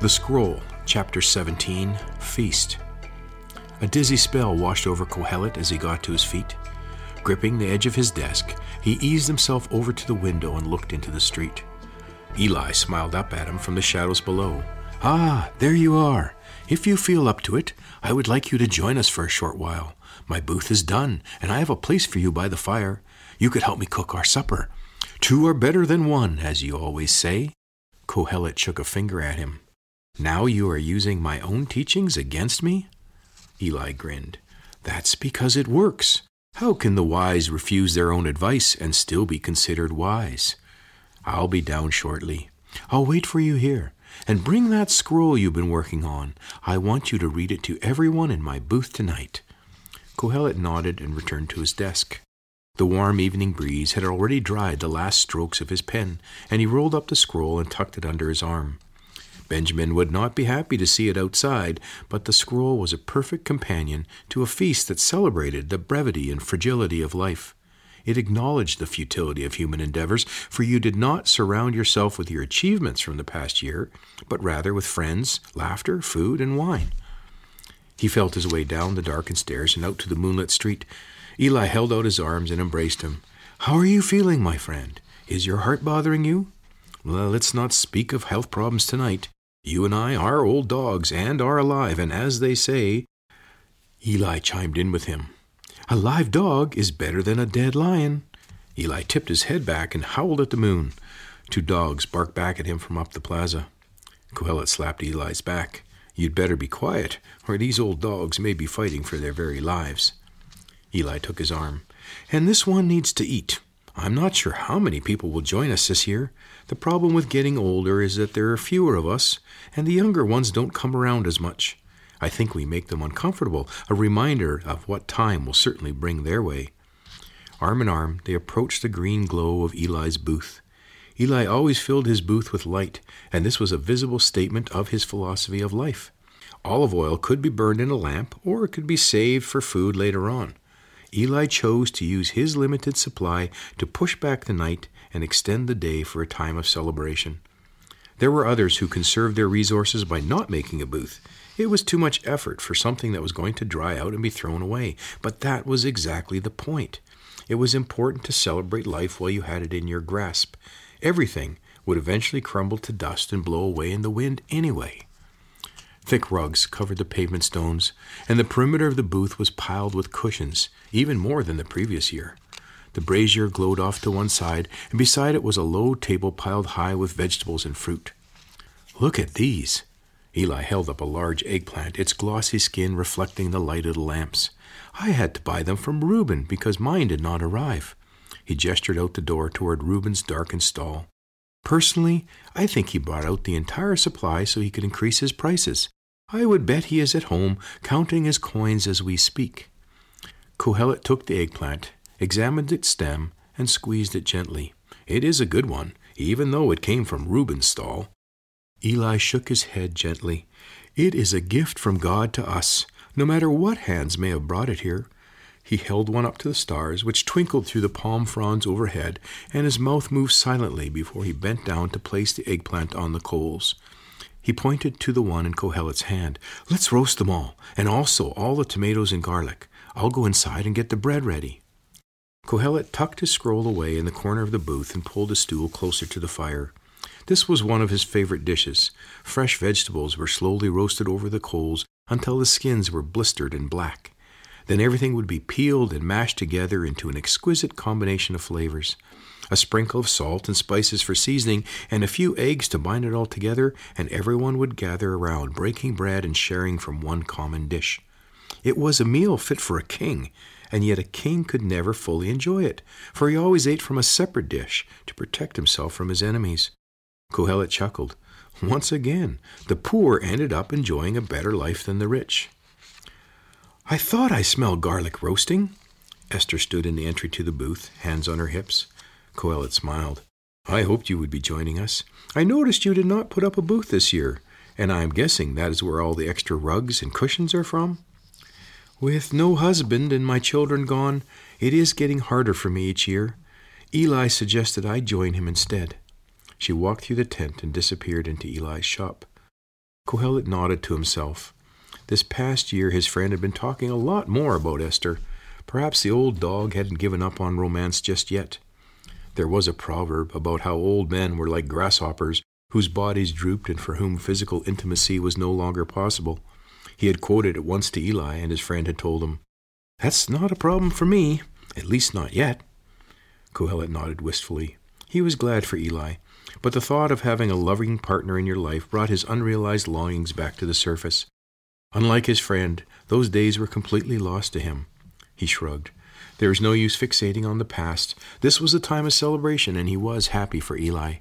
The Scroll, Chapter 17 Feast. A dizzy spell washed over Kohelet as he got to his feet. Gripping the edge of his desk, he eased himself over to the window and looked into the street. Eli smiled up at him from the shadows below. Ah, there you are. If you feel up to it, I would like you to join us for a short while. My booth is done, and I have a place for you by the fire. You could help me cook our supper. Two are better than one, as you always say. Kohelet shook a finger at him. Now you are using my own teachings against me? Eli grinned. That's because it works. How can the wise refuse their own advice and still be considered wise? I'll be down shortly. I'll wait for you here. And bring that scroll you've been working on. I want you to read it to everyone in my booth tonight. Kohelet nodded and returned to his desk. The warm evening breeze had already dried the last strokes of his pen, and he rolled up the scroll and tucked it under his arm. Benjamin would not be happy to see it outside, but the scroll was a perfect companion to a feast that celebrated the brevity and fragility of life. It acknowledged the futility of human endeavors, for you did not surround yourself with your achievements from the past year, but rather with friends, laughter, food, and wine. He felt his way down the darkened stairs and out to the moonlit street. Eli held out his arms and embraced him. How are you feeling, my friend? Is your heart bothering you? Well, let's not speak of health problems tonight. You and I are old dogs and are alive, and as they say, Eli chimed in with him. A live dog is better than a dead lion. Eli tipped his head back and howled at the moon. Two dogs barked back at him from up the plaza. Kohelet slapped Eli's back. You'd better be quiet, or these old dogs may be fighting for their very lives. Eli took his arm. And this one needs to eat. I'm not sure how many people will join us this year. The problem with getting older is that there are fewer of us, and the younger ones don't come around as much. I think we make them uncomfortable, a reminder of what time will certainly bring their way. Arm in arm, they approached the green glow of Eli's booth. Eli always filled his booth with light, and this was a visible statement of his philosophy of life. Olive oil could be burned in a lamp, or it could be saved for food later on. Eli chose to use his limited supply to push back the night and extend the day for a time of celebration. There were others who conserved their resources by not making a booth. It was too much effort for something that was going to dry out and be thrown away. But that was exactly the point. It was important to celebrate life while you had it in your grasp. Everything would eventually crumble to dust and blow away in the wind anyway. Thick rugs covered the pavement stones, and the perimeter of the booth was piled with cushions, even more than the previous year. The brazier glowed off to one side, and beside it was a low table piled high with vegetables and fruit. Look at these, Eli held up a large eggplant, its glossy skin reflecting the light of the lamps. I had to buy them from Reuben because mine did not arrive. He gestured out the door toward Reuben's darkened stall. Personally, I think he brought out the entire supply so he could increase his prices. I would bet he is at home counting his coins as we speak. Kohelet took the eggplant, examined its stem, and squeezed it gently. It is a good one, even though it came from Reuben's stall. Eli shook his head gently. It is a gift from God to us, no matter what hands may have brought it here. He held one up to the stars, which twinkled through the palm fronds overhead, and his mouth moved silently before he bent down to place the eggplant on the coals. He pointed to the one in Kohelet's hand. Let's roast them all, and also all the tomatoes and garlic. I'll go inside and get the bread ready. Kohelet tucked his scroll away in the corner of the booth and pulled a stool closer to the fire. This was one of his favorite dishes. Fresh vegetables were slowly roasted over the coals until the skins were blistered and black. Then everything would be peeled and mashed together into an exquisite combination of flavors. A sprinkle of salt and spices for seasoning, and a few eggs to bind it all together, and everyone would gather around, breaking bread and sharing from one common dish. It was a meal fit for a king, and yet a king could never fully enjoy it, for he always ate from a separate dish to protect himself from his enemies. Kohelet chuckled. Once again, the poor ended up enjoying a better life than the rich. I thought I smelled garlic roasting. Esther stood in the entry to the booth, hands on her hips. Kohelet smiled. I hoped you would be joining us. I noticed you did not put up a booth this year, and I am guessing that is where all the extra rugs and cushions are from. With no husband and my children gone, it is getting harder for me each year. Eli suggested I join him instead. She walked through the tent and disappeared into Eli's shop. Kohelet nodded to himself. This past year, his friend had been talking a lot more about Esther. Perhaps the old dog hadn't given up on romance just yet. There was a proverb about how old men were like grasshoppers whose bodies drooped and for whom physical intimacy was no longer possible. He had quoted it once to Eli, and his friend had told him, That's not a problem for me, at least not yet. Kohelet nodded wistfully. He was glad for Eli, but the thought of having a loving partner in your life brought his unrealized longings back to the surface. Unlike his friend, those days were completely lost to him. He shrugged. There is no use fixating on the past. This was a time of celebration, and he was happy for Eli.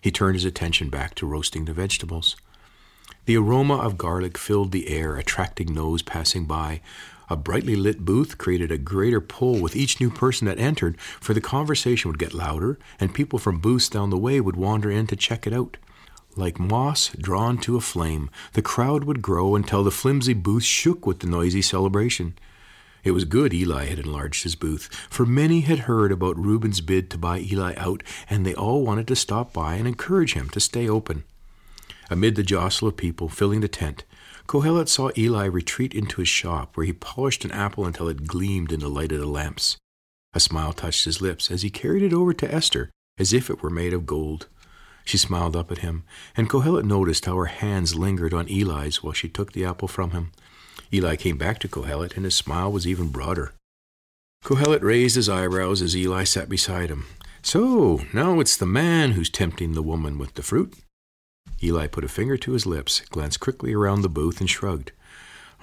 He turned his attention back to roasting the vegetables. The aroma of garlic filled the air, attracting those passing by. A brightly lit booth created a greater pull with each new person that entered, for the conversation would get louder, and people from booths down the way would wander in to check it out. Like moss drawn to a flame, the crowd would grow until the flimsy booth shook with the noisy celebration. It was good Eli had enlarged his booth, for many had heard about Reuben's bid to buy Eli out, and they all wanted to stop by and encourage him to stay open. Amid the jostle of people filling the tent, Kohelet saw Eli retreat into his shop, where he polished an apple until it gleamed in the light of the lamps. A smile touched his lips as he carried it over to Esther, as if it were made of gold. She smiled up at him, and Kohelet noticed how her hands lingered on Eli's while she took the apple from him. Eli came back to Kohelet, and his smile was even broader. Kohelet raised his eyebrows as Eli sat beside him. So, now it's the man who's tempting the woman with the fruit. Eli put a finger to his lips, glanced quickly around the booth, and shrugged.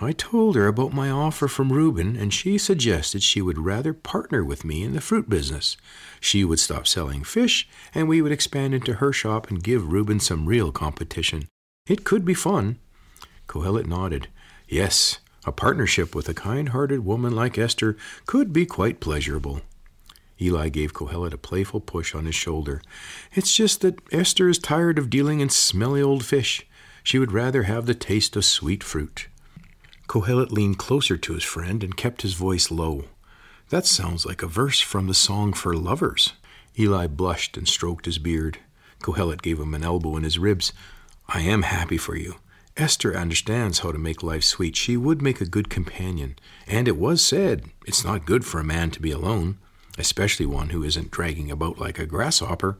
I told her about my offer from Reuben, and she suggested she would rather partner with me in the fruit business. She would stop selling fish, and we would expand into her shop and give Reuben some real competition. It could be fun. Kohelet nodded. Yes, a partnership with a kind hearted woman like Esther could be quite pleasurable. Eli gave Kohelet a playful push on his shoulder. It's just that Esther is tired of dealing in smelly old fish. She would rather have the taste of sweet fruit. Kohelet leaned closer to his friend and kept his voice low. That sounds like a verse from the song for lovers. Eli blushed and stroked his beard. Kohelet gave him an elbow in his ribs. I am happy for you. Esther understands how to make life sweet. She would make a good companion. And it was said, it's not good for a man to be alone especially one who isn't dragging about like a grasshopper.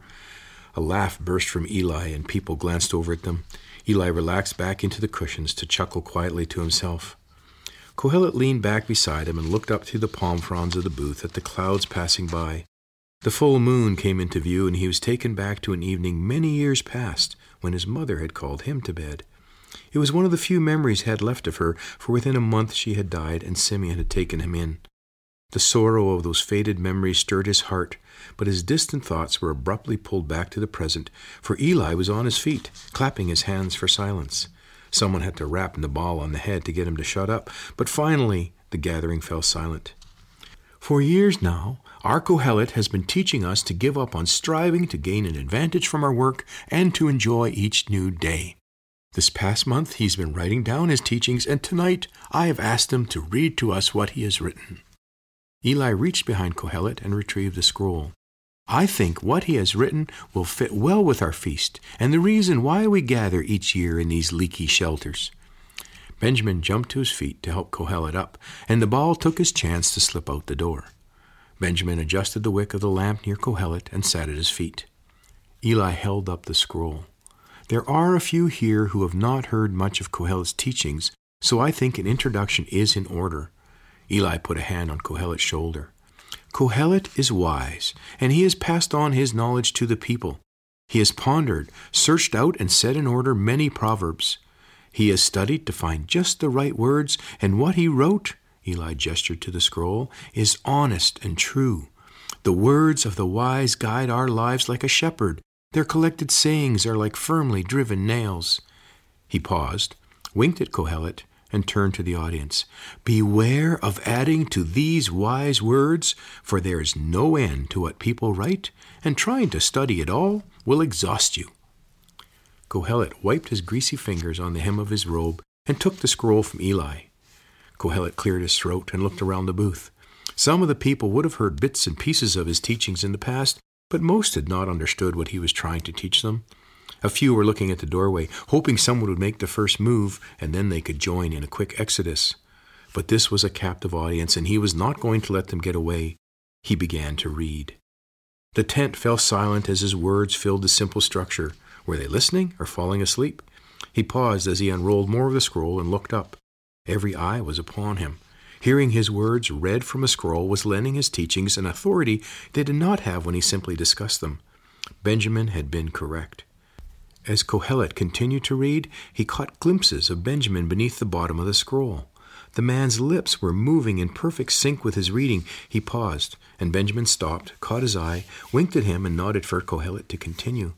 A laugh burst from Eli, and people glanced over at them. Eli relaxed back into the cushions to chuckle quietly to himself. Kohelet leaned back beside him and looked up through the palm fronds of the booth at the clouds passing by. The full moon came into view, and he was taken back to an evening many years past when his mother had called him to bed. It was one of the few memories he had left of her, for within a month she had died, and Simeon had taken him in. The sorrow of those faded memories stirred his heart, but his distant thoughts were abruptly pulled back to the present, for Eli was on his feet, clapping his hands for silence. Someone had to rap Nabal on the head to get him to shut up, but finally the gathering fell silent. For years now, our Kohelet has been teaching us to give up on striving to gain an advantage from our work and to enjoy each new day. This past month, he's been writing down his teachings, and tonight I have asked him to read to us what he has written. Eli reached behind Kohelet and retrieved the scroll. I think what he has written will fit well with our feast and the reason why we gather each year in these leaky shelters. Benjamin jumped to his feet to help Kohelet up, and Nabal took his chance to slip out the door. Benjamin adjusted the wick of the lamp near Kohelet and sat at his feet. Eli held up the scroll. There are a few here who have not heard much of Kohelet's teachings, so I think an introduction is in order. Eli put a hand on Kohelet's shoulder. Kohelet is wise, and he has passed on his knowledge to the people. He has pondered, searched out, and set in order many proverbs. He has studied to find just the right words, and what he wrote, Eli gestured to the scroll, is honest and true. The words of the wise guide our lives like a shepherd. Their collected sayings are like firmly driven nails. He paused, winked at Kohelet, and turned to the audience. Beware of adding to these wise words, for there is no end to what people write, and trying to study it all will exhaust you. Kohelet wiped his greasy fingers on the hem of his robe and took the scroll from Eli. Kohelet cleared his throat and looked around the booth. Some of the people would have heard bits and pieces of his teachings in the past, but most had not understood what he was trying to teach them. A few were looking at the doorway, hoping someone would make the first move, and then they could join in a quick exodus. But this was a captive audience, and he was not going to let them get away. He began to read. The tent fell silent as his words filled the simple structure. Were they listening or falling asleep? He paused as he unrolled more of the scroll and looked up. Every eye was upon him. Hearing his words read from a scroll was lending his teachings an authority they did not have when he simply discussed them. Benjamin had been correct. As Kohelet continued to read, he caught glimpses of Benjamin beneath the bottom of the scroll. The man's lips were moving in perfect sync with his reading. He paused, and Benjamin stopped, caught his eye, winked at him, and nodded for Kohelet to continue.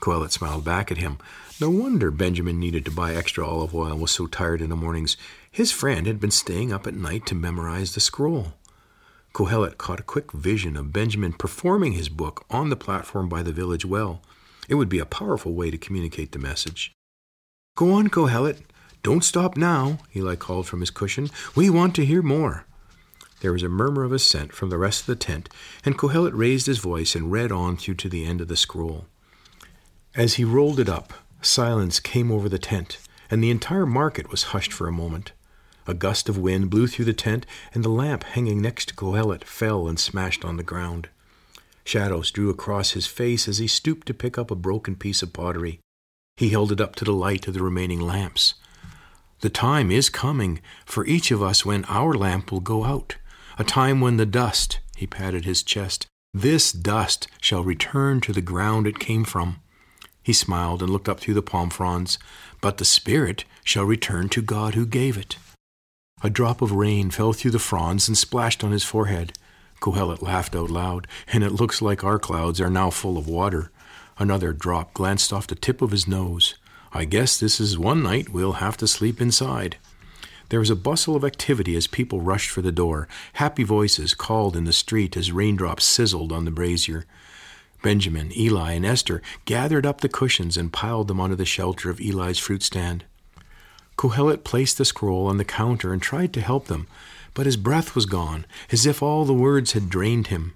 Kohelet smiled back at him. No wonder Benjamin needed to buy extra olive oil and was so tired in the mornings. His friend had been staying up at night to memorize the scroll. Kohelet caught a quick vision of Benjamin performing his book on the platform by the village well. It would be a powerful way to communicate the message. Go on, Kohelet. Don't stop now, Eli called from his cushion. We want to hear more. There was a murmur of assent from the rest of the tent, and Kohelet raised his voice and read on through to the end of the scroll. As he rolled it up, silence came over the tent, and the entire market was hushed for a moment. A gust of wind blew through the tent, and the lamp hanging next to Kohelet fell and smashed on the ground. Shadows drew across his face as he stooped to pick up a broken piece of pottery. He held it up to the light of the remaining lamps. The time is coming for each of us when our lamp will go out, a time when the dust, he patted his chest, this dust shall return to the ground it came from. He smiled and looked up through the palm fronds, but the spirit shall return to God who gave it. A drop of rain fell through the fronds and splashed on his forehead. Kohelet laughed out loud, and it looks like our clouds are now full of water. Another drop glanced off the tip of his nose. I guess this is one night we'll have to sleep inside. There was a bustle of activity as people rushed for the door. Happy voices called in the street as raindrops sizzled on the brazier. Benjamin, Eli, and Esther gathered up the cushions and piled them under the shelter of Eli's fruit stand. Kohelet placed the scroll on the counter and tried to help them, but his breath was gone, as if all the words had drained him.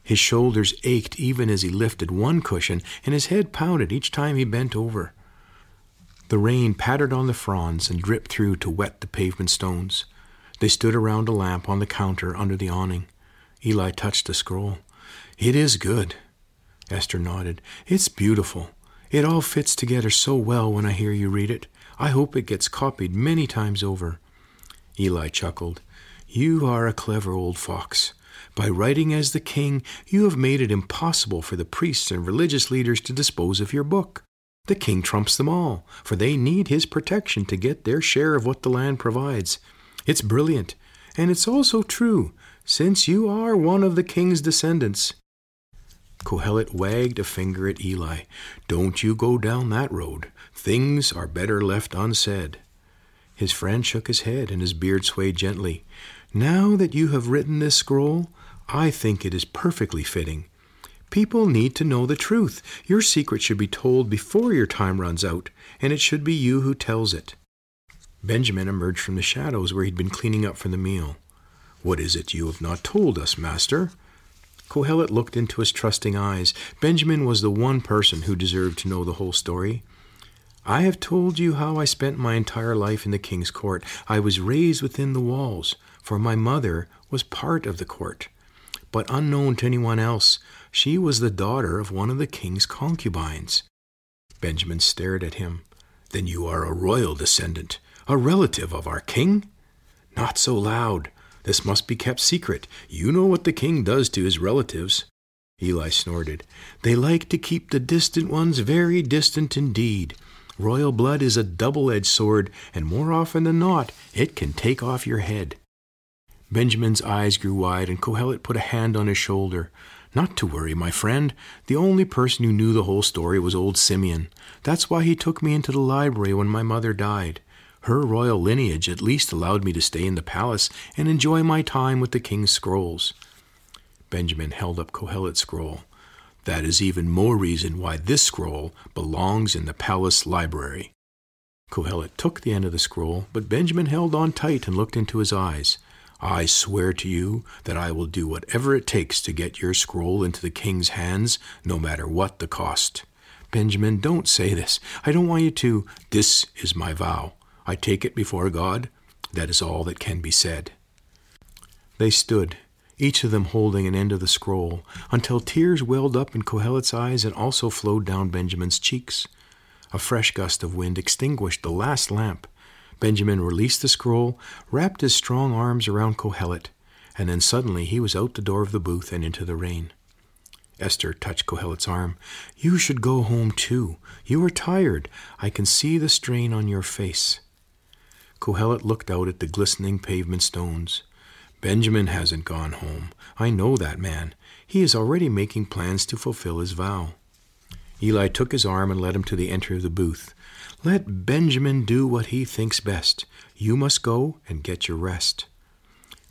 His shoulders ached even as he lifted one cushion, and his head pounded each time he bent over. The rain pattered on the fronds and dripped through to wet the pavement stones. They stood around a lamp on the counter under the awning. Eli touched the scroll. It is good. Esther nodded. It's beautiful. It all fits together so well when I hear you read it. I hope it gets copied many times over. Eli chuckled. You are a clever old fox. By writing as the king, you have made it impossible for the priests and religious leaders to dispose of your book. The king trumps them all, for they need his protection to get their share of what the land provides. It's brilliant, and it's also true, since you are one of the king's descendants. Kohelet wagged a finger at Eli. Don't you go down that road. Things are better left unsaid. His friend shook his head, and his beard swayed gently. Now that you have written this scroll, I think it is perfectly fitting. People need to know the truth. Your secret should be told before your time runs out, and it should be you who tells it. Benjamin emerged from the shadows where he'd been cleaning up from the meal. What is it you have not told us, master? Kohelet looked into his trusting eyes. Benjamin was the one person who deserved to know the whole story. I have told you how I spent my entire life in the king's court. I was raised within the walls, for my mother was part of the court. But unknown to anyone else, she was the daughter of one of the king's concubines. Benjamin stared at him. Then you are a royal descendant, a relative of our king? Not so loud. This must be kept secret. You know what the king does to his relatives. Eli snorted. They like to keep the distant ones very distant indeed. Royal blood is a double edged sword, and more often than not, it can take off your head. Benjamin's eyes grew wide, and Kohelet put a hand on his shoulder. Not to worry, my friend. The only person who knew the whole story was old Simeon. That's why he took me into the library when my mother died. Her royal lineage at least allowed me to stay in the palace and enjoy my time with the king's scrolls. Benjamin held up Kohelet's scroll. That is even more reason why this scroll belongs in the palace library. Kohelet took the end of the scroll, but Benjamin held on tight and looked into his eyes. I swear to you that I will do whatever it takes to get your scroll into the king's hands, no matter what the cost. Benjamin, don't say this. I don't want you to. This is my vow. I take it before God. That is all that can be said. They stood, each of them holding an end of the scroll, until tears welled up in Kohelet's eyes and also flowed down Benjamin's cheeks. A fresh gust of wind extinguished the last lamp. Benjamin released the scroll, wrapped his strong arms around Kohelet, and then suddenly he was out the door of the booth and into the rain. Esther touched Kohelet's arm. You should go home too. You are tired. I can see the strain on your face. Kohelet looked out at the glistening pavement stones. Benjamin hasn't gone home. I know that man. He is already making plans to fulfill his vow. Eli took his arm and led him to the entry of the booth. Let Benjamin do what he thinks best. You must go and get your rest.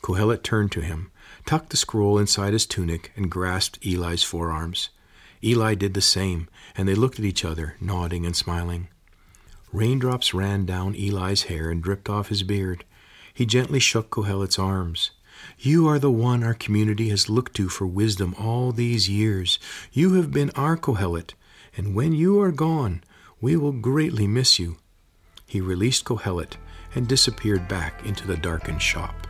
Kohelet turned to him, tucked the scroll inside his tunic, and grasped Eli's forearms. Eli did the same, and they looked at each other, nodding and smiling. Raindrops ran down Eli's hair and dripped off his beard. He gently shook Kohelet's arms. You are the one our community has looked to for wisdom all these years. You have been our Kohelet, and when you are gone, we will greatly miss you. He released Kohelet and disappeared back into the darkened shop.